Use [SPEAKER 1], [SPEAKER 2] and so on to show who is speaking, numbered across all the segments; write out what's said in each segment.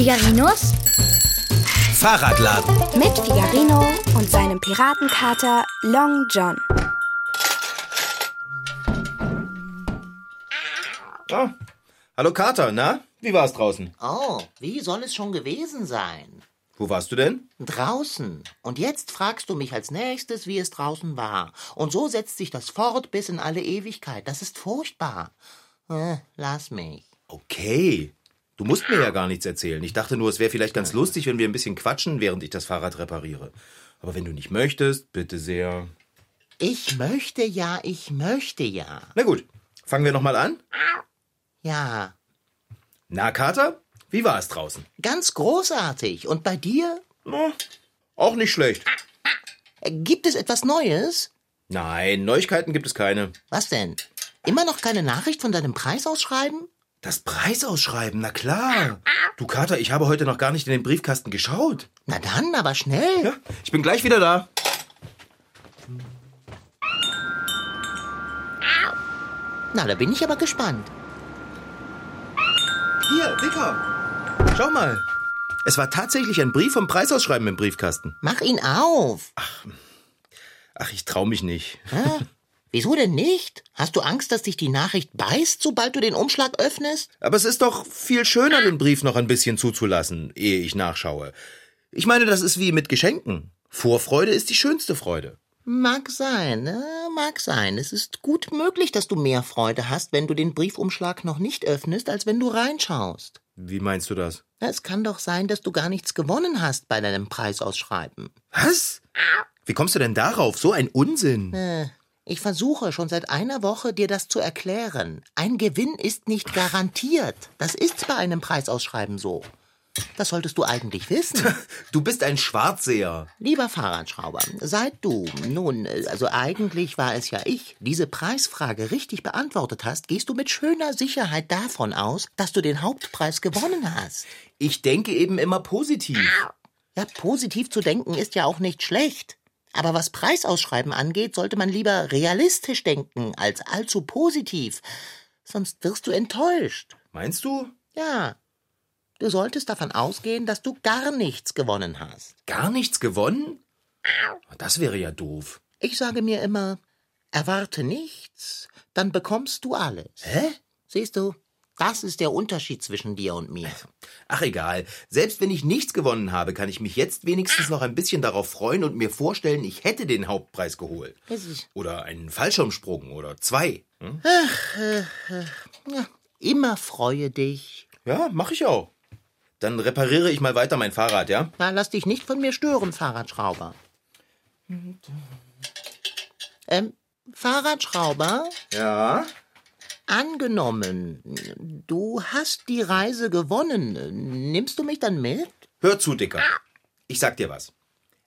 [SPEAKER 1] Figarinos
[SPEAKER 2] Fahrradladen.
[SPEAKER 1] mit Figarino und seinem Piratenkater Long John.
[SPEAKER 2] Ah. Hallo Kater, na? Wie war's draußen?
[SPEAKER 3] Oh, wie soll es schon gewesen sein?
[SPEAKER 2] Wo warst du denn?
[SPEAKER 3] Draußen. Und jetzt fragst du mich als nächstes, wie es draußen war. Und so setzt sich das fort bis in alle Ewigkeit. Das ist furchtbar. Äh, lass mich.
[SPEAKER 2] Okay. Du musst mir ja gar nichts erzählen. Ich dachte nur, es wäre vielleicht ganz lustig, wenn wir ein bisschen quatschen, während ich das Fahrrad repariere. Aber wenn du nicht möchtest, bitte sehr.
[SPEAKER 3] Ich möchte ja, ich möchte ja.
[SPEAKER 2] Na gut, fangen wir nochmal an.
[SPEAKER 3] Ja,
[SPEAKER 2] Na, Kater, wie war es draußen?
[SPEAKER 3] ganz großartig. Und bei dir?
[SPEAKER 2] Na, auch nicht schlecht.
[SPEAKER 3] Gibt es etwas Neues?
[SPEAKER 2] Nein, Neuigkeiten gibt es keine.
[SPEAKER 3] Was denn? Immer noch keine Nachricht von deinem Preisausschreiben?
[SPEAKER 2] Das Preisausschreiben, na klar. Du Kater, ich habe heute noch gar nicht in den Briefkasten geschaut.
[SPEAKER 3] Na dann, aber schnell.
[SPEAKER 2] Ja, ich bin gleich wieder da.
[SPEAKER 3] Na, da bin ich aber gespannt.
[SPEAKER 2] Hier, Dicker. Schau mal. Es war tatsächlich ein Brief vom Preisausschreiben im Briefkasten.
[SPEAKER 3] Mach ihn auf.
[SPEAKER 2] Ach, ich trau mich nicht.
[SPEAKER 3] Hä? Wieso denn nicht? Hast du Angst, dass dich die Nachricht beißt, sobald du den Umschlag öffnest?
[SPEAKER 2] Aber es ist doch viel schöner, den Brief noch ein bisschen zuzulassen, ehe ich nachschaue. Ich meine, das ist wie mit Geschenken. Vorfreude ist die schönste Freude.
[SPEAKER 3] Mag sein, äh, mag sein. Es ist gut möglich, dass du mehr Freude hast, wenn du den Briefumschlag noch nicht öffnest, als wenn du reinschaust.
[SPEAKER 2] Wie meinst du das?
[SPEAKER 3] Es kann doch sein, dass du gar nichts gewonnen hast bei deinem Preisausschreiben.
[SPEAKER 2] Was? Wie kommst du denn darauf? So ein Unsinn.
[SPEAKER 3] Äh, Ich versuche schon seit einer Woche, dir das zu erklären. Ein Gewinn ist nicht garantiert. Das ist bei einem Preisausschreiben so. Das solltest du eigentlich wissen.
[SPEAKER 2] Du bist ein Schwarzseher.
[SPEAKER 3] Lieber Fahrradschrauber, seit du, nun, also eigentlich war es ja ich, diese Preisfrage richtig beantwortet hast, gehst du mit schöner Sicherheit davon aus, dass du den Hauptpreis gewonnen hast.
[SPEAKER 2] Ich denke eben immer positiv.
[SPEAKER 3] Ja, positiv zu denken ist ja auch nicht schlecht. Aber was Preisausschreiben angeht, sollte man lieber realistisch denken als allzu positiv. Sonst wirst du enttäuscht.
[SPEAKER 2] Meinst du?
[SPEAKER 3] Ja. Du solltest davon ausgehen, dass du gar nichts gewonnen hast.
[SPEAKER 2] Gar nichts gewonnen? Das wäre ja doof.
[SPEAKER 3] Ich sage mir immer, erwarte nichts, dann bekommst du alles.
[SPEAKER 2] Hä?
[SPEAKER 3] Siehst du, das ist der Unterschied zwischen dir und mir.
[SPEAKER 2] Ach egal. Selbst wenn ich nichts gewonnen habe, kann ich mich jetzt wenigstens noch ein bisschen darauf freuen und mir vorstellen, ich hätte den Hauptpreis geholt. Oder einen Fallschirmsprung oder zwei. Hm?
[SPEAKER 3] Ja, immer freue dich.
[SPEAKER 2] Ja, mach ich auch. Dann repariere ich mal weiter mein Fahrrad, ja?
[SPEAKER 3] Na, lass dich nicht von mir stören, Fahrradschrauber. Ähm, Fahrradschrauber,
[SPEAKER 2] Ja.
[SPEAKER 3] Angenommen, du hast die Reise gewonnen. Nimmst du mich dann mit?
[SPEAKER 2] Hör zu, Dicker. Ich sag dir was.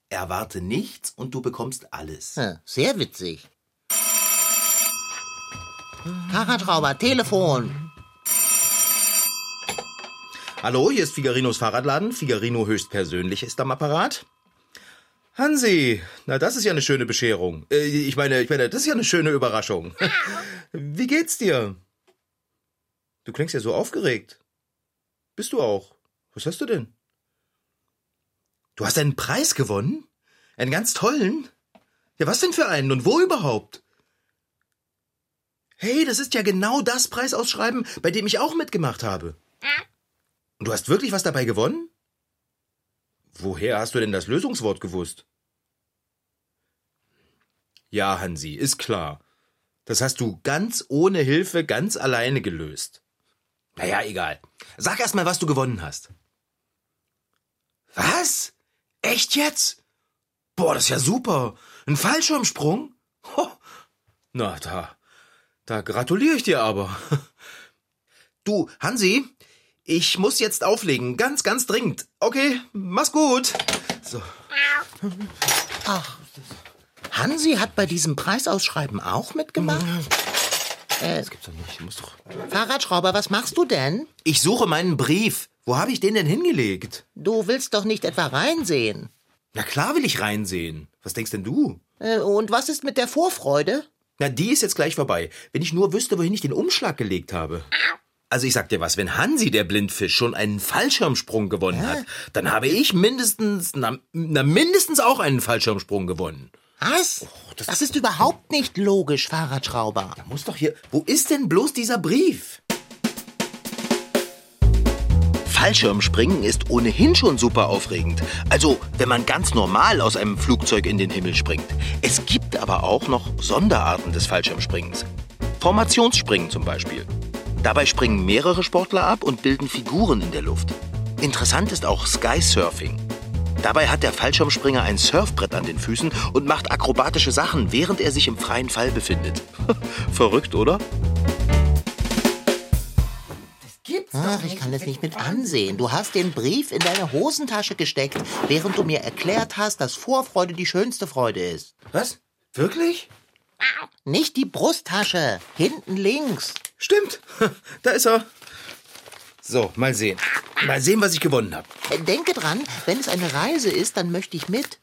[SPEAKER 2] Erwarte nichts und du bekommst alles.
[SPEAKER 3] Hm, Sehr witzig. Fahrradschrauber, Telefon.
[SPEAKER 2] Hallo, hier ist Figarinos Fahrradladen. Figarino höchstpersönlich ist am Apparat. Hansi, na das ist ja eine schöne Bescherung. Äh, ich meine, ich meine, das ist ja eine schöne Überraschung. Wie geht's dir? Du klingst ja so aufgeregt. Bist du auch? Was hast du denn? Du hast einen Preis gewonnen? Einen ganz tollen? Ja, was denn für einen und wo überhaupt? Hey, das ist ja genau das Preisausschreiben, bei dem ich auch mitgemacht habe. Und du hast wirklich was dabei gewonnen? Woher hast du denn das Lösungswort gewusst? Ja, Hansi, ist klar. Das hast du ganz ohne Hilfe, ganz alleine gelöst. Naja, egal. Sag erst mal, was du gewonnen hast. Was? Echt jetzt? Boah, das ist ja super. Ein Fallschirmsprung? Ho. Na, da, da gratuliere ich dir aber. Du, Hansi, ich muss jetzt auflegen. Ganz, ganz dringend. Okay, mach's gut. So.
[SPEAKER 3] Hansi hat bei diesem Preisausschreiben auch mitgemacht? Äh,
[SPEAKER 2] Das gibt's doch nicht. Ich muss doch.
[SPEAKER 3] Fahrradschrauber, was machst du denn?
[SPEAKER 2] Ich suche meinen Brief. Wo habe ich den denn hingelegt?
[SPEAKER 3] Du willst doch nicht etwa reinsehen.
[SPEAKER 2] Na klar will ich reinsehen. Was denkst denn du?
[SPEAKER 3] Äh, und was ist mit der Vorfreude?
[SPEAKER 2] Na, die ist jetzt gleich vorbei. Wenn ich nur wüsste, wohin ich den Umschlag gelegt habe. Also ich sag dir was, wenn Hansi, der Blindfisch, schon einen Fallschirmsprung gewonnen hat, dann habe ich mindestens, na, na mindestens auch einen Fallschirmsprung gewonnen.
[SPEAKER 3] Was? das, ist überhaupt nicht logisch, Fahrradschrauber.
[SPEAKER 2] Da muss doch hier. Wo ist denn bloß dieser Brief? Fallschirmspringen ist ohnehin schon super aufregend. Also, wenn man ganz normal aus einem Flugzeug in den Himmel springt. Es gibt aber auch noch Sonderarten des Fallschirmspringens. Formationsspringen zum Beispiel. Dabei springen mehrere Sportler ab und bilden Figuren in der Luft. Interessant ist auch Skysurfing. Dabei hat der Fallschirmspringer ein Surfbrett an den Füßen und macht akrobatische Sachen, während er sich im freien Fall befindet. Verrückt, oder?
[SPEAKER 3] Ach, ich kann es nicht mit ansehen. Du hast den Brief in deine Hosentasche gesteckt, während du mir erklärt hast, dass Vorfreude die schönste Freude ist.
[SPEAKER 2] Was? Wirklich?
[SPEAKER 3] Nicht die Brusttasche, hinten links.
[SPEAKER 2] Stimmt. Da ist er. So, mal sehen. Mal sehen, was ich gewonnen habe.
[SPEAKER 3] Denke dran, wenn es eine Reise ist, dann möchte ich mit.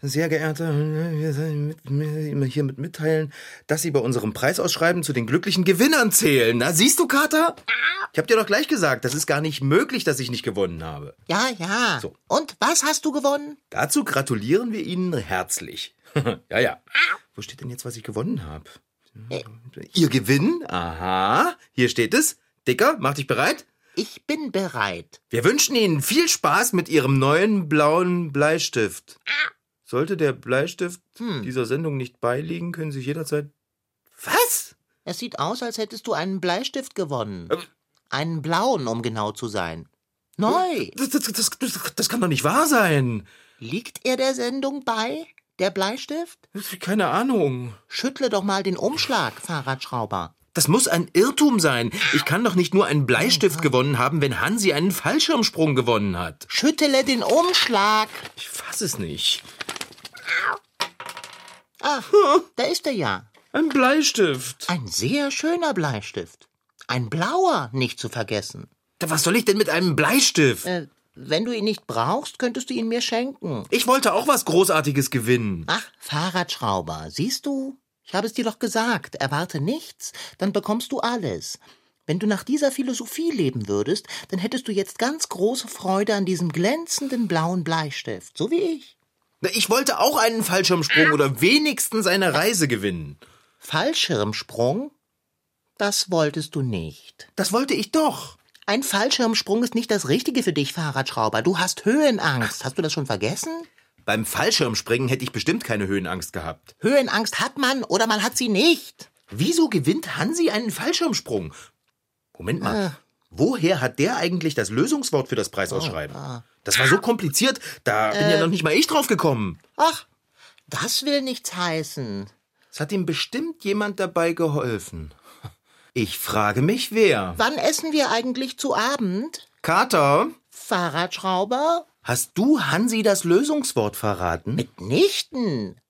[SPEAKER 2] Sehr geehrter, wir sollen mit, hier mit mitteilen, dass Sie bei unserem Preisausschreiben zu den glücklichen Gewinnern zählen. Na, siehst du, Kater? Ich hab dir doch gleich gesagt, das ist gar nicht möglich, dass ich nicht gewonnen habe.
[SPEAKER 3] Ja, ja.
[SPEAKER 2] So.
[SPEAKER 3] Und was hast du gewonnen?
[SPEAKER 2] Dazu gratulieren wir Ihnen herzlich. ja, ja. Wo steht denn jetzt, was ich gewonnen habe? Ihr Gewinn? Aha. Hier steht es. Dicker, mach dich bereit.
[SPEAKER 3] Ich bin bereit.
[SPEAKER 2] Wir wünschen Ihnen viel Spaß mit Ihrem neuen blauen Bleistift. Sollte der Bleistift dieser Sendung nicht beiliegen, können Sie sich jederzeit. Was?
[SPEAKER 3] Es sieht aus, als hättest du einen Bleistift gewonnen.
[SPEAKER 2] Äh.
[SPEAKER 3] Einen blauen, um genau zu sein. Neu.
[SPEAKER 2] Das, das, das, das kann doch nicht wahr sein.
[SPEAKER 3] Liegt er der Sendung bei? Der Bleistift?
[SPEAKER 2] Keine Ahnung.
[SPEAKER 3] Schüttle doch mal den Umschlag, Fahrradschrauber.
[SPEAKER 2] Das muss ein Irrtum sein. Ich kann doch nicht nur einen Bleistift gewonnen haben, wenn Hansi einen Fallschirmsprung gewonnen hat.
[SPEAKER 3] Schüttele den Umschlag.
[SPEAKER 2] Ich fass es nicht.
[SPEAKER 3] Ah, da ist er ja.
[SPEAKER 2] Ein Bleistift.
[SPEAKER 3] Ein sehr schöner Bleistift. Ein blauer, nicht zu vergessen.
[SPEAKER 2] Was soll ich denn mit einem Bleistift?
[SPEAKER 3] Äh, wenn du ihn nicht brauchst, könntest du ihn mir schenken.
[SPEAKER 2] Ich wollte auch was Großartiges gewinnen.
[SPEAKER 3] Ach, Fahrradschrauber, siehst du? Ich habe es dir doch gesagt, erwarte nichts, dann bekommst du alles. Wenn du nach dieser Philosophie leben würdest, dann hättest du jetzt ganz große Freude an diesem glänzenden blauen Bleistift, so wie ich.
[SPEAKER 2] Ich wollte auch einen Fallschirmsprung oder wenigstens eine Reise gewinnen.
[SPEAKER 3] Fallschirmsprung? Das wolltest du nicht.
[SPEAKER 2] Das wollte ich doch.
[SPEAKER 3] Ein Fallschirmsprung ist nicht das Richtige für dich, Fahrradschrauber. Du hast Höhenangst. Hast du das schon vergessen?
[SPEAKER 2] Beim Fallschirmspringen hätte ich bestimmt keine Höhenangst gehabt.
[SPEAKER 3] Höhenangst hat man oder man hat sie nicht.
[SPEAKER 2] Wieso gewinnt Hansi einen Fallschirmsprung? Moment mal. Woher hat der eigentlich das Lösungswort für das Preisausschreiben? Das war so kompliziert, da bin ja noch nicht mal ich drauf gekommen.
[SPEAKER 3] Ach, das will nichts heißen.
[SPEAKER 2] Es hat ihm bestimmt jemand dabei geholfen. Ich frage mich, wer.
[SPEAKER 3] Wann essen wir eigentlich zu Abend?
[SPEAKER 2] Kater,
[SPEAKER 3] Fahrradschrauber?
[SPEAKER 2] hast du Hansi das Lösungswort verraten?
[SPEAKER 3] Mitnichten.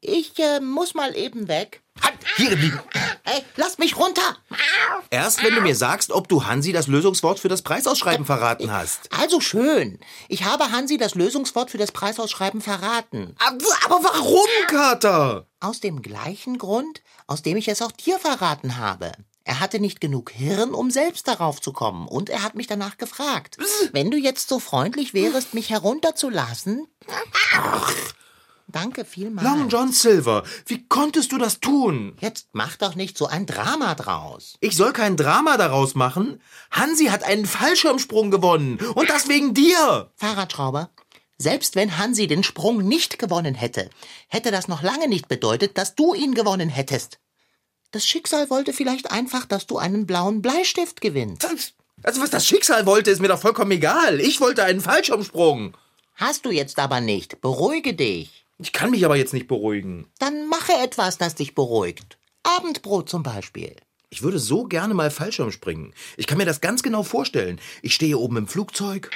[SPEAKER 3] Ich äh, muss mal eben weg.
[SPEAKER 2] Halt, hier geblieben.
[SPEAKER 3] Ey, lass mich runter!
[SPEAKER 2] Erst wenn du mir sagst, ob du Hansi das Lösungswort für das Preisausschreiben verraten hast.
[SPEAKER 3] Also schön. Ich habe Hansi das Lösungswort für das Preisausschreiben verraten.
[SPEAKER 2] Aber warum, Kater?
[SPEAKER 3] Aus dem gleichen Grund, aus dem ich es auch dir verraten habe. Er hatte nicht genug Hirn, um selbst darauf zu kommen, und er hat mich danach gefragt. Wenn du jetzt so freundlich wärest, mich herunterzulassen. Danke vielmals.
[SPEAKER 2] Long John Silver, wie konntest du das tun?
[SPEAKER 3] Jetzt mach doch nicht so ein Drama draus.
[SPEAKER 2] Ich soll kein Drama daraus machen. Hansi hat einen Fallschirmsprung gewonnen. Und das wegen dir.
[SPEAKER 3] Fahrradschrauber, selbst wenn Hansi den Sprung nicht gewonnen hätte, hätte das noch lange nicht bedeutet, dass du ihn gewonnen hättest. Das Schicksal wollte vielleicht einfach, dass du einen blauen Bleistift gewinnst.
[SPEAKER 2] Also was das Schicksal wollte, ist mir doch vollkommen egal. Ich wollte einen Fallschirmsprung.
[SPEAKER 3] Hast du jetzt aber nicht. Beruhige dich.
[SPEAKER 2] Ich kann mich aber jetzt nicht beruhigen.
[SPEAKER 3] Dann mache etwas, das dich beruhigt. Abendbrot zum Beispiel.
[SPEAKER 2] Ich würde so gerne mal Fallschirm springen. Ich kann mir das ganz genau vorstellen. Ich stehe oben im Flugzeug.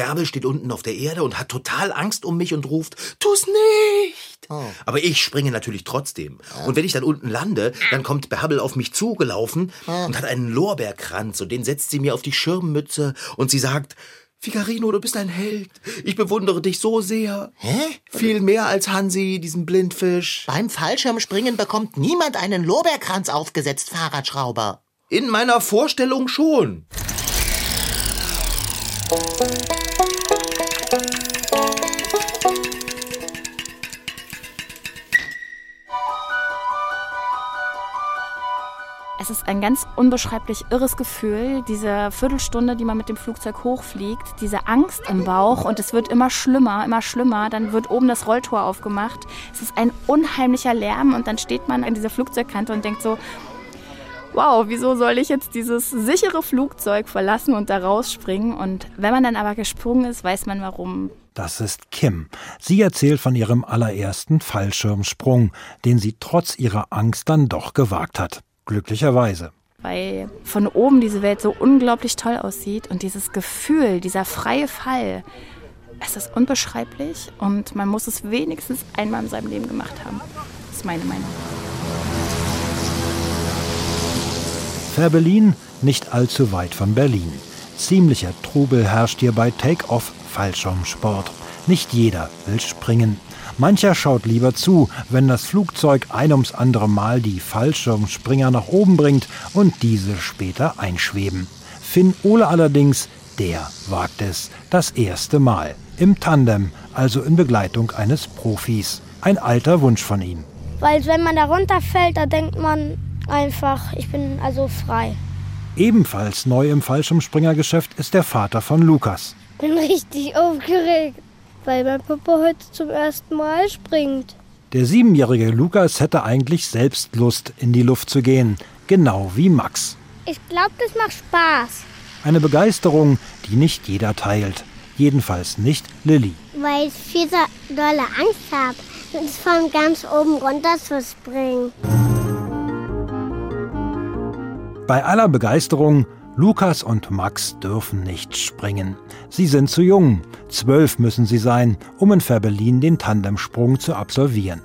[SPEAKER 2] Bärbel steht unten auf der Erde und hat total Angst um mich und ruft, tu's nicht. Aber ich springe natürlich trotzdem. Und wenn ich dann unten lande, dann kommt Bärbel auf mich zugelaufen und hat einen Lorbeerkranz und den setzt sie mir auf die Schirmmütze und sie sagt, Figarino, du bist ein Held. Ich bewundere dich so sehr.
[SPEAKER 3] Hä?
[SPEAKER 2] Viel mehr als Hansi, diesen Blindfisch.
[SPEAKER 3] Beim Fallschirmspringen bekommt niemand einen Lorbeerkranz aufgesetzt, Fahrradschrauber.
[SPEAKER 2] In meiner Vorstellung schon.
[SPEAKER 4] Es ist ein ganz unbeschreiblich irres Gefühl, diese Viertelstunde, die man mit dem Flugzeug hochfliegt, diese Angst im Bauch und es wird immer schlimmer, immer schlimmer. Dann wird oben das Rolltor aufgemacht. Es ist ein unheimlicher Lärm und dann steht man an dieser Flugzeugkante und denkt so, wow, wieso soll ich jetzt dieses sichere Flugzeug verlassen und da rausspringen? Und wenn man dann aber gesprungen ist, weiß man warum.
[SPEAKER 5] Das ist Kim. Sie erzählt von ihrem allerersten Fallschirmsprung, den sie trotz ihrer Angst dann doch gewagt hat. Glücklicherweise.
[SPEAKER 4] Weil von oben diese Welt so unglaublich toll aussieht und dieses Gefühl, dieser freie Fall, es ist unbeschreiblich und man muss es wenigstens einmal in seinem Leben gemacht haben. Das ist meine Meinung.
[SPEAKER 5] Fährberlin nicht allzu weit von Berlin. Ziemlicher Trubel herrscht hier bei Take-Off Fallschirmsport. Nicht jeder will springen. Mancher schaut lieber zu, wenn das Flugzeug ein ums andere Mal die Fallschirmspringer nach oben bringt und diese später einschweben. Finn Ole allerdings, der wagt es das erste Mal. Im Tandem, also in Begleitung eines Profis. Ein alter Wunsch von ihm.
[SPEAKER 6] Weil wenn man da runterfällt, da denkt man einfach, ich bin also frei.
[SPEAKER 5] Ebenfalls neu im Fallschirmspringergeschäft ist der Vater von Lukas.
[SPEAKER 6] Bin richtig aufgeregt weil mein Papa heute zum ersten Mal springt.
[SPEAKER 5] Der siebenjährige Lukas hätte eigentlich selbst Lust, in die Luft zu gehen, genau wie Max.
[SPEAKER 6] Ich glaube, das macht Spaß.
[SPEAKER 5] Eine Begeisterung, die nicht jeder teilt. Jedenfalls nicht Lilly.
[SPEAKER 6] Weil ich viel so dolle Angst habe, von ganz oben runter zu springen.
[SPEAKER 5] Bei aller Begeisterung Lukas und Max dürfen nicht springen. Sie sind zu jung. Zwölf müssen sie sein, um in Fährberlin den Tandemsprung zu absolvieren.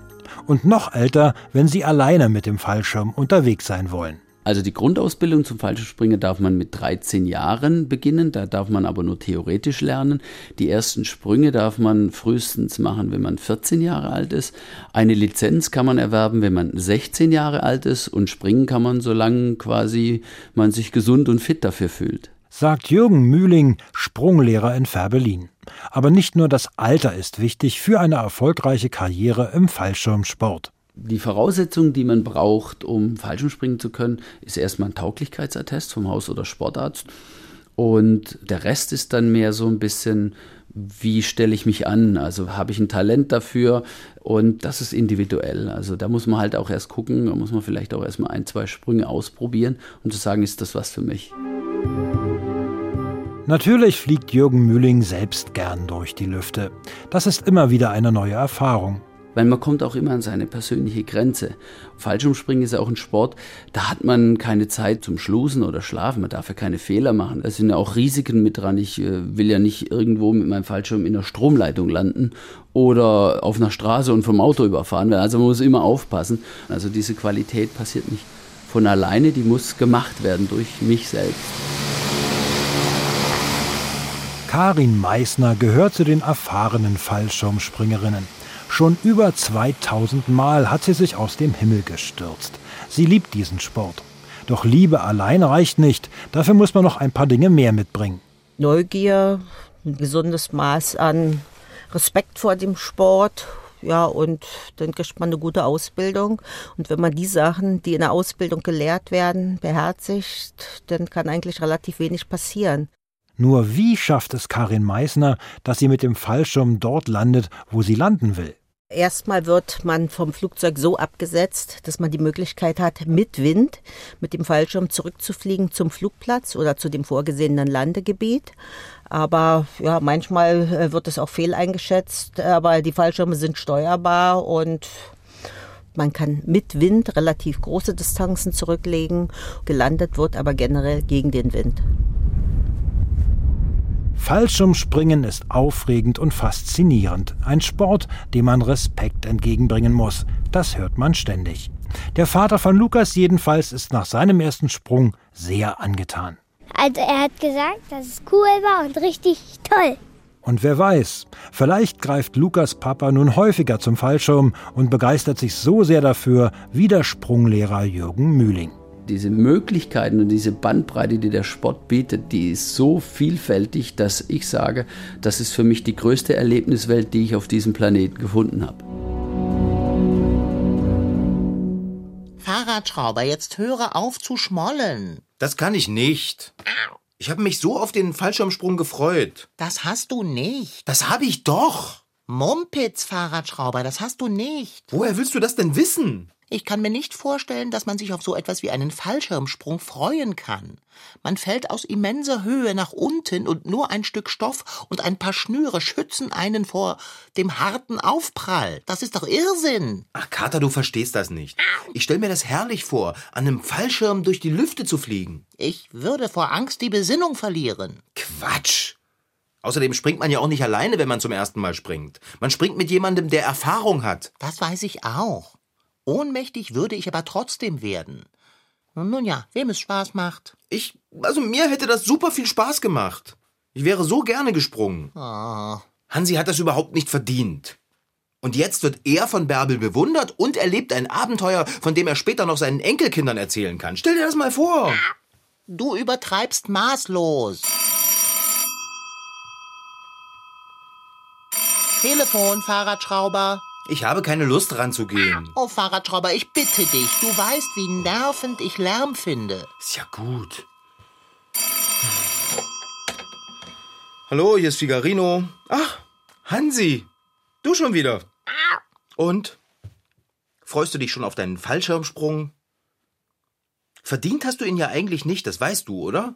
[SPEAKER 5] Und noch älter, wenn sie alleine mit dem Fallschirm unterwegs sein wollen.
[SPEAKER 7] Also die Grundausbildung zum Fallschirmspringen darf man mit 13 Jahren beginnen, da darf man aber nur theoretisch lernen. Die ersten Sprünge darf man frühestens machen, wenn man 14 Jahre alt ist. Eine Lizenz kann man erwerben, wenn man 16 Jahre alt ist und springen kann man, solange quasi man sich gesund und fit dafür fühlt.
[SPEAKER 5] Sagt Jürgen Mühling, Sprunglehrer in Fährberlin. Aber nicht nur das Alter ist wichtig für eine erfolgreiche Karriere im Fallschirmsport.
[SPEAKER 7] Die Voraussetzung, die man braucht, um Fallschirmspringen zu können, ist erstmal ein Tauglichkeitsattest vom Haus- oder Sportarzt. Und der Rest ist dann mehr so ein bisschen, wie stelle ich mich an? Also habe ich ein Talent dafür? Und das ist individuell. Also da muss man halt auch erst gucken, da muss man vielleicht auch erstmal ein, zwei Sprünge ausprobieren und zu sagen, ist das was für mich?
[SPEAKER 5] Natürlich fliegt Jürgen Mühling selbst gern durch die Lüfte. Das ist immer wieder eine neue Erfahrung
[SPEAKER 7] weil man kommt auch immer an seine persönliche Grenze. Fallschirmspringen ist ja auch ein Sport, da hat man keine Zeit zum Schlusen oder Schlafen, man darf ja keine Fehler machen. Da sind ja auch Risiken mit dran. Ich äh, will ja nicht irgendwo mit meinem Fallschirm in der Stromleitung landen oder auf einer Straße und vom Auto überfahren werden. Also man muss immer aufpassen. Also diese Qualität passiert nicht von alleine, die muss gemacht werden durch mich selbst.
[SPEAKER 5] Karin Meissner gehört zu den erfahrenen Fallschirmspringerinnen. Schon über 2000 Mal hat sie sich aus dem Himmel gestürzt. Sie liebt diesen Sport. Doch Liebe allein reicht nicht. Dafür muss man noch ein paar Dinge mehr mitbringen.
[SPEAKER 8] Neugier, ein gesundes Maß an Respekt vor dem Sport. Ja, und dann kriegt man eine gute Ausbildung. Und wenn man die Sachen, die in der Ausbildung gelehrt werden, beherzigt, dann kann eigentlich relativ wenig passieren.
[SPEAKER 5] Nur wie schafft es Karin Meissner, dass sie mit dem Fallschirm dort landet, wo sie landen will?
[SPEAKER 8] Erstmal wird man vom Flugzeug so abgesetzt, dass man die Möglichkeit hat, mit Wind mit dem Fallschirm zurückzufliegen zum Flugplatz oder zu dem vorgesehenen Landegebiet. Aber ja, manchmal äh, wird es auch fehleingeschätzt, aber die Fallschirme sind steuerbar und man kann mit Wind relativ große Distanzen zurücklegen. Gelandet wird aber generell gegen den Wind.
[SPEAKER 5] Fallschirmspringen ist aufregend und faszinierend. Ein Sport, dem man Respekt entgegenbringen muss. Das hört man ständig. Der Vater von Lukas jedenfalls ist nach seinem ersten Sprung sehr angetan.
[SPEAKER 6] Also er hat gesagt, dass es cool war und richtig toll.
[SPEAKER 5] Und wer weiß, vielleicht greift Lukas Papa nun häufiger zum Fallschirm und begeistert sich so sehr dafür wie der Sprunglehrer Jürgen Mühling.
[SPEAKER 7] Diese Möglichkeiten und diese Bandbreite, die der Sport bietet, die ist so vielfältig, dass ich sage, das ist für mich die größte Erlebniswelt, die ich auf diesem Planeten gefunden habe.
[SPEAKER 3] Fahrradschrauber, jetzt höre auf zu schmollen.
[SPEAKER 2] Das kann ich nicht. Ich habe mich so auf den Fallschirmsprung gefreut.
[SPEAKER 3] Das hast du nicht.
[SPEAKER 2] Das habe ich doch.
[SPEAKER 3] Mumpitz, Fahrradschrauber, das hast du nicht.
[SPEAKER 2] Woher willst du das denn wissen?
[SPEAKER 3] Ich kann mir nicht vorstellen, dass man sich auf so etwas wie einen Fallschirmsprung freuen kann. Man fällt aus immenser Höhe nach unten und nur ein Stück Stoff und ein paar Schnüre schützen einen vor dem harten Aufprall. Das ist doch Irrsinn.
[SPEAKER 2] Ach, Kater, du verstehst das nicht. Ich stell mir das herrlich vor, an einem Fallschirm durch die Lüfte zu fliegen.
[SPEAKER 3] Ich würde vor Angst die Besinnung verlieren.
[SPEAKER 2] Quatsch. Außerdem springt man ja auch nicht alleine, wenn man zum ersten Mal springt. Man springt mit jemandem, der Erfahrung hat.
[SPEAKER 3] Das weiß ich auch. Ohnmächtig würde ich aber trotzdem werden. Nun ja, wem es Spaß macht.
[SPEAKER 2] Ich, also mir hätte das super viel Spaß gemacht. Ich wäre so gerne gesprungen.
[SPEAKER 3] Oh.
[SPEAKER 2] Hansi hat das überhaupt nicht verdient. Und jetzt wird er von Bärbel bewundert und erlebt ein Abenteuer, von dem er später noch seinen Enkelkindern erzählen kann. Stell dir das mal vor.
[SPEAKER 3] Du übertreibst maßlos. Telefon, Fahrradschrauber.
[SPEAKER 2] Ich habe keine Lust ranzugehen.
[SPEAKER 3] Oh, Fahrradschrauber, ich bitte dich. Du weißt, wie nervend ich Lärm finde.
[SPEAKER 2] Ist ja gut. Hallo, hier ist Figarino. Ach, Hansi. Du schon wieder. Und? Freust du dich schon auf deinen Fallschirmsprung? Verdient hast du ihn ja eigentlich nicht, das weißt du, oder?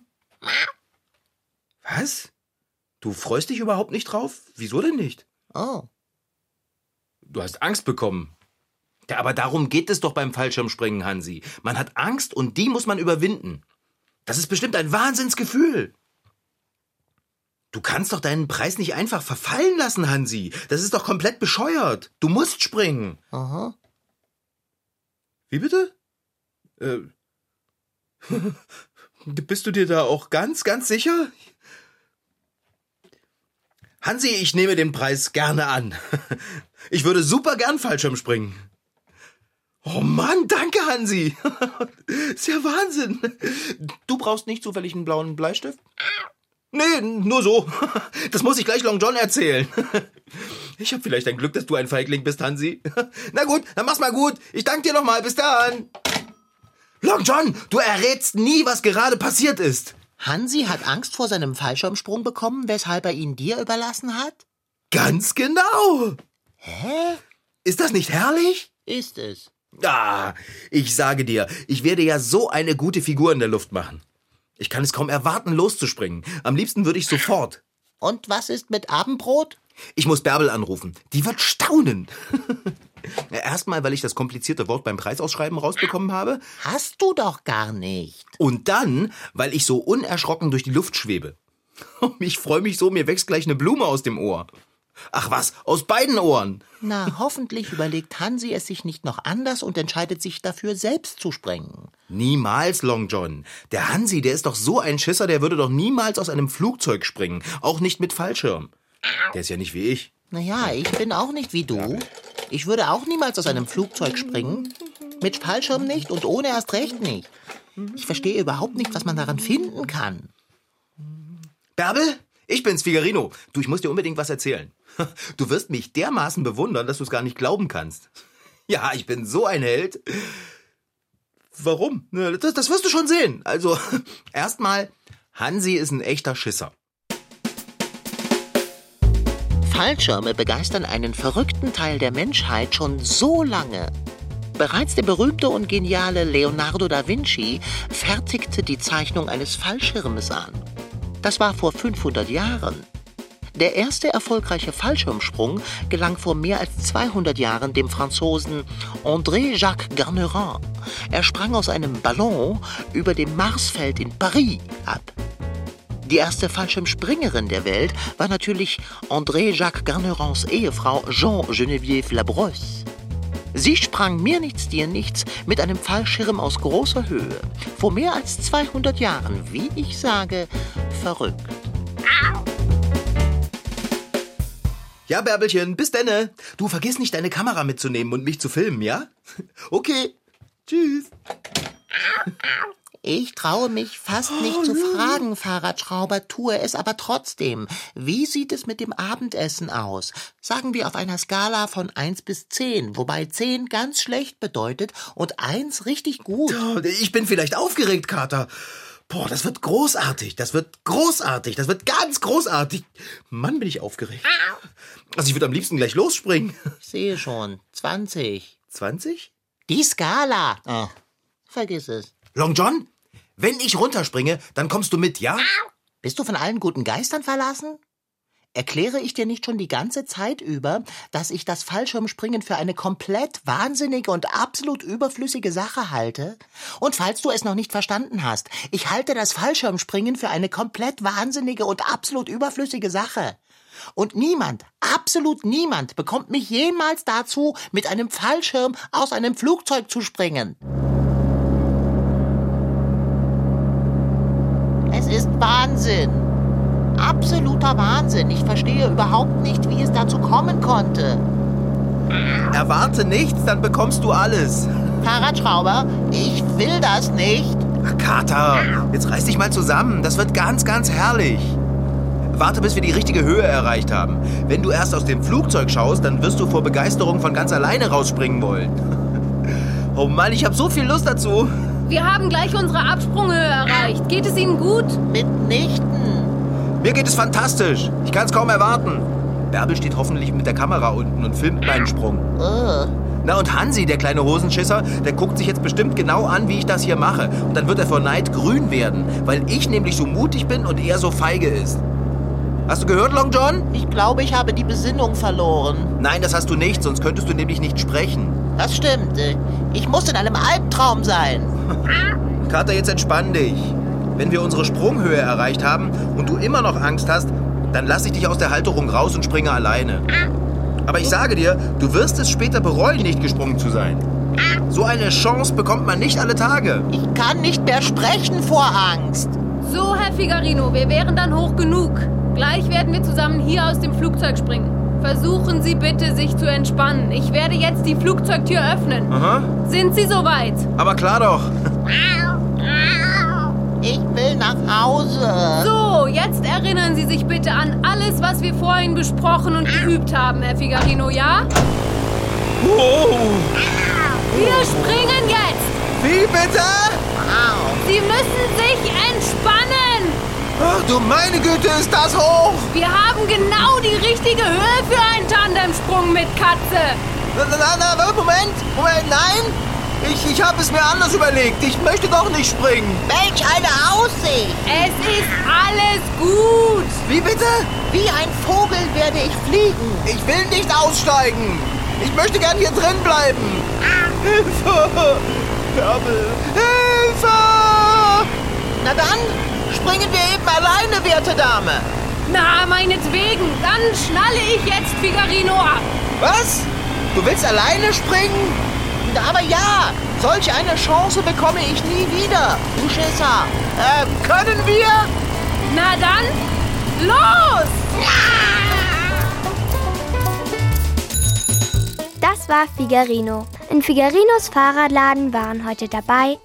[SPEAKER 2] Was? Du freust dich überhaupt nicht drauf? Wieso denn nicht?
[SPEAKER 3] Oh.
[SPEAKER 2] Du hast Angst bekommen. Ja, aber darum geht es doch beim Fallschirmspringen, Hansi. Man hat Angst und die muss man überwinden. Das ist bestimmt ein Wahnsinnsgefühl. Du kannst doch deinen Preis nicht einfach verfallen lassen, Hansi. Das ist doch komplett bescheuert. Du musst springen.
[SPEAKER 3] Aha.
[SPEAKER 2] Wie bitte? Äh, bist du dir da auch ganz, ganz sicher? Hansi, ich nehme den Preis gerne an. Ich würde super gern Fallschirm springen. Oh Mann, danke, Hansi. Ist ja Wahnsinn. Du brauchst nicht zufällig einen blauen Bleistift? Nee, nur so. Das muss ich gleich Long John erzählen. Ich habe vielleicht ein Glück, dass du ein Feigling bist, Hansi. Na gut, dann mach's mal gut. Ich danke dir nochmal. Bis dann. Long John, du errätst nie, was gerade passiert ist.
[SPEAKER 3] Hansi hat Angst vor seinem Fallschirmsprung bekommen, weshalb er ihn dir überlassen hat?
[SPEAKER 2] Ganz genau.
[SPEAKER 3] Hä?
[SPEAKER 2] Ist das nicht herrlich?
[SPEAKER 3] Ist es.
[SPEAKER 2] Ah, ich sage dir, ich werde ja so eine gute Figur in der Luft machen. Ich kann es kaum erwarten, loszuspringen. Am liebsten würde ich sofort.
[SPEAKER 3] Und was ist mit Abendbrot?
[SPEAKER 2] Ich muss Bärbel anrufen. Die wird staunen. Erstmal, weil ich das komplizierte Wort beim Preisausschreiben rausbekommen habe.
[SPEAKER 3] Hast du doch gar nicht.
[SPEAKER 2] Und dann, weil ich so unerschrocken durch die Luft schwebe. Ich freue mich so, mir wächst gleich eine Blume aus dem Ohr. Ach was, aus beiden Ohren.
[SPEAKER 3] Na, hoffentlich überlegt Hansi es sich nicht noch anders und entscheidet sich dafür, selbst zu sprengen.
[SPEAKER 2] Niemals, Long John. Der Hansi, der ist doch so ein Schisser, der würde doch niemals aus einem Flugzeug springen. Auch nicht mit Fallschirm. Der ist ja nicht wie ich.
[SPEAKER 3] Naja, ich bin auch nicht wie du. Ich würde auch niemals aus einem Flugzeug springen. Mit Fallschirm nicht und ohne erst recht nicht. Ich verstehe überhaupt nicht, was man daran finden kann.
[SPEAKER 2] Bärbel, ich bin's, Figarino. Du, ich muss dir unbedingt was erzählen. Du wirst mich dermaßen bewundern, dass du es gar nicht glauben kannst. Ja, ich bin so ein Held. Warum? Das, das wirst du schon sehen. Also, erstmal, Hansi ist ein echter Schisser.
[SPEAKER 3] Fallschirme begeistern einen verrückten Teil der Menschheit schon so lange. Bereits der berühmte und geniale Leonardo da Vinci fertigte die Zeichnung eines Fallschirmes an. Das war vor 500 Jahren. Der erste erfolgreiche Fallschirmsprung gelang vor mehr als 200 Jahren dem Franzosen André-Jacques Garnerin. Er sprang aus einem Ballon über dem Marsfeld in Paris ab. Die erste Fallschirmspringerin der Welt war natürlich André-Jacques Garnerins Ehefrau Jean Geneviève Labrosse. Sie sprang mir nichts, dir nichts mit einem Fallschirm aus großer Höhe. Vor mehr als 200 Jahren, wie ich sage, verrückt.
[SPEAKER 2] Ja, Bärbelchen, bis denne. Du vergiss nicht, deine Kamera mitzunehmen und mich zu filmen, ja? Okay. Tschüss.
[SPEAKER 3] Ich traue mich fast nicht zu fragen, Fahrradschrauber, tue es aber trotzdem. Wie sieht es mit dem Abendessen aus? Sagen wir auf einer Skala von 1 bis 10, wobei 10 ganz schlecht bedeutet und 1 richtig gut.
[SPEAKER 2] Ich bin vielleicht aufgeregt, Kater. Boah, das wird großartig. Das wird großartig. Das wird ganz großartig. Mann, bin ich aufgeregt. Also ich würde am liebsten gleich losspringen.
[SPEAKER 3] Ich sehe schon. 20.
[SPEAKER 2] 20?
[SPEAKER 3] Die Skala. Oh, vergiss es.
[SPEAKER 2] Long John, wenn ich runterspringe, dann kommst du mit, ja?
[SPEAKER 3] Bist du von allen guten Geistern verlassen? Erkläre ich dir nicht schon die ganze Zeit über, dass ich das Fallschirmspringen für eine komplett wahnsinnige und absolut überflüssige Sache halte? Und falls du es noch nicht verstanden hast, ich halte das Fallschirmspringen für eine komplett wahnsinnige und absolut überflüssige Sache. Und niemand, absolut niemand bekommt mich jemals dazu, mit einem Fallschirm aus einem Flugzeug zu springen. Es ist Wahnsinn. Absoluter Wahnsinn. Ich verstehe überhaupt nicht, wie es dazu kommen konnte.
[SPEAKER 2] Erwarte nichts, dann bekommst du alles.
[SPEAKER 3] Fahrradschrauber, ich will das nicht.
[SPEAKER 2] Ach, Kater, jetzt reiß dich mal zusammen. Das wird ganz, ganz herrlich. Warte, bis wir die richtige Höhe erreicht haben. Wenn du erst aus dem Flugzeug schaust, dann wirst du vor Begeisterung von ganz alleine rausspringen wollen. Oh Mann, ich habe so viel Lust dazu.
[SPEAKER 9] Wir haben gleich unsere Absprunghöhe erreicht. Geht es Ihnen gut?
[SPEAKER 3] Mitnichten.
[SPEAKER 2] Mir geht es fantastisch. Ich kann es kaum erwarten. Bärbel steht hoffentlich mit der Kamera unten und filmt meinen Sprung.
[SPEAKER 3] Äh,
[SPEAKER 2] Na und Hansi, der kleine Hosenschisser, der guckt sich jetzt bestimmt genau an, wie ich das hier mache. Und dann wird er vor Neid grün werden, weil ich nämlich so mutig bin und er so feige ist. Hast du gehört, Long John?
[SPEAKER 3] ich glaube, ich habe die Besinnung verloren.
[SPEAKER 2] Nein, das hast du nicht, sonst könntest du nämlich nicht sprechen.
[SPEAKER 3] Das stimmt. Ich muss in einem Albtraum sein.
[SPEAKER 2] Kater, jetzt entspann dich. Wenn wir unsere Sprunghöhe erreicht haben und du immer noch Angst hast, dann lass ich dich aus der Halterung raus und springe alleine. Aber ich sage dir, du wirst es später bereuen, nicht gesprungen zu sein. So eine Chance bekommt man nicht alle Tage.
[SPEAKER 3] Ich kann nicht mehr sprechen vor Angst.
[SPEAKER 9] So, Herr Figarino, wir wären dann hoch genug. Gleich werden wir zusammen hier aus dem Flugzeug springen. Versuchen Sie bitte, sich zu entspannen. Ich werde jetzt die Flugzeugtür öffnen.
[SPEAKER 2] Aha,
[SPEAKER 9] Sind Sie soweit?
[SPEAKER 2] aber klar doch.
[SPEAKER 3] Ich will nach Hause.
[SPEAKER 9] So, jetzt erinnern Sie sich bitte an alles, was wir vorhin besprochen und geübt haben, Herr Figarino, ja?
[SPEAKER 2] Oh,
[SPEAKER 9] Wir springen jetzt!
[SPEAKER 2] wie bitte?
[SPEAKER 9] Sie müssen sich entspannen!
[SPEAKER 2] Du meine Güte, ist das hoch!
[SPEAKER 9] Wir haben genau die richtige Höhe für einen Tandemsprung mit Katze.
[SPEAKER 2] Na, na, na, na, Moment, Moment, nein! Ich, ich habe es mir anders überlegt. Ich möchte doch nicht springen.
[SPEAKER 3] Welch eine Aussicht.
[SPEAKER 9] Es ist alles gut.
[SPEAKER 2] Wie bitte?
[SPEAKER 3] Wie ein Vogel werde ich fliegen.
[SPEAKER 2] Ich will nicht aussteigen. Ich möchte gern hier drin bleiben. Hilfe! Bärbel! Hilfe!
[SPEAKER 3] Na dann, springen wir eben alleine, werte Dame.
[SPEAKER 9] Na, meinetwegen. Dann schnalle ich jetzt Figarino ab.
[SPEAKER 2] Was? Du willst alleine springen?
[SPEAKER 3] Aber ja, solch eine Chance bekomme ich nie wieder. Du Schisser.
[SPEAKER 2] Äh, können wir?
[SPEAKER 9] Na dann, los!
[SPEAKER 6] Das war Figarino. In Figarinos Fahrradladen waren heute dabei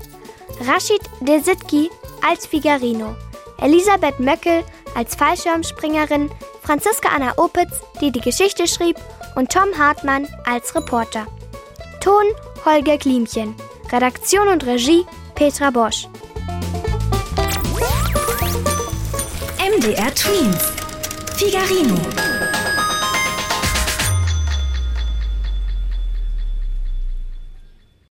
[SPEAKER 6] Rashid Desitki als Figarino, Elisabeth Möckel als Fallschirmspringerin, Franziska Anna Opitz, die die Geschichte schrieb, und Tom Hartmann als Reporter. Ton Holger Klimchen. Redaktion und Regie Petra Bosch.
[SPEAKER 1] MDR Twins. Figarino.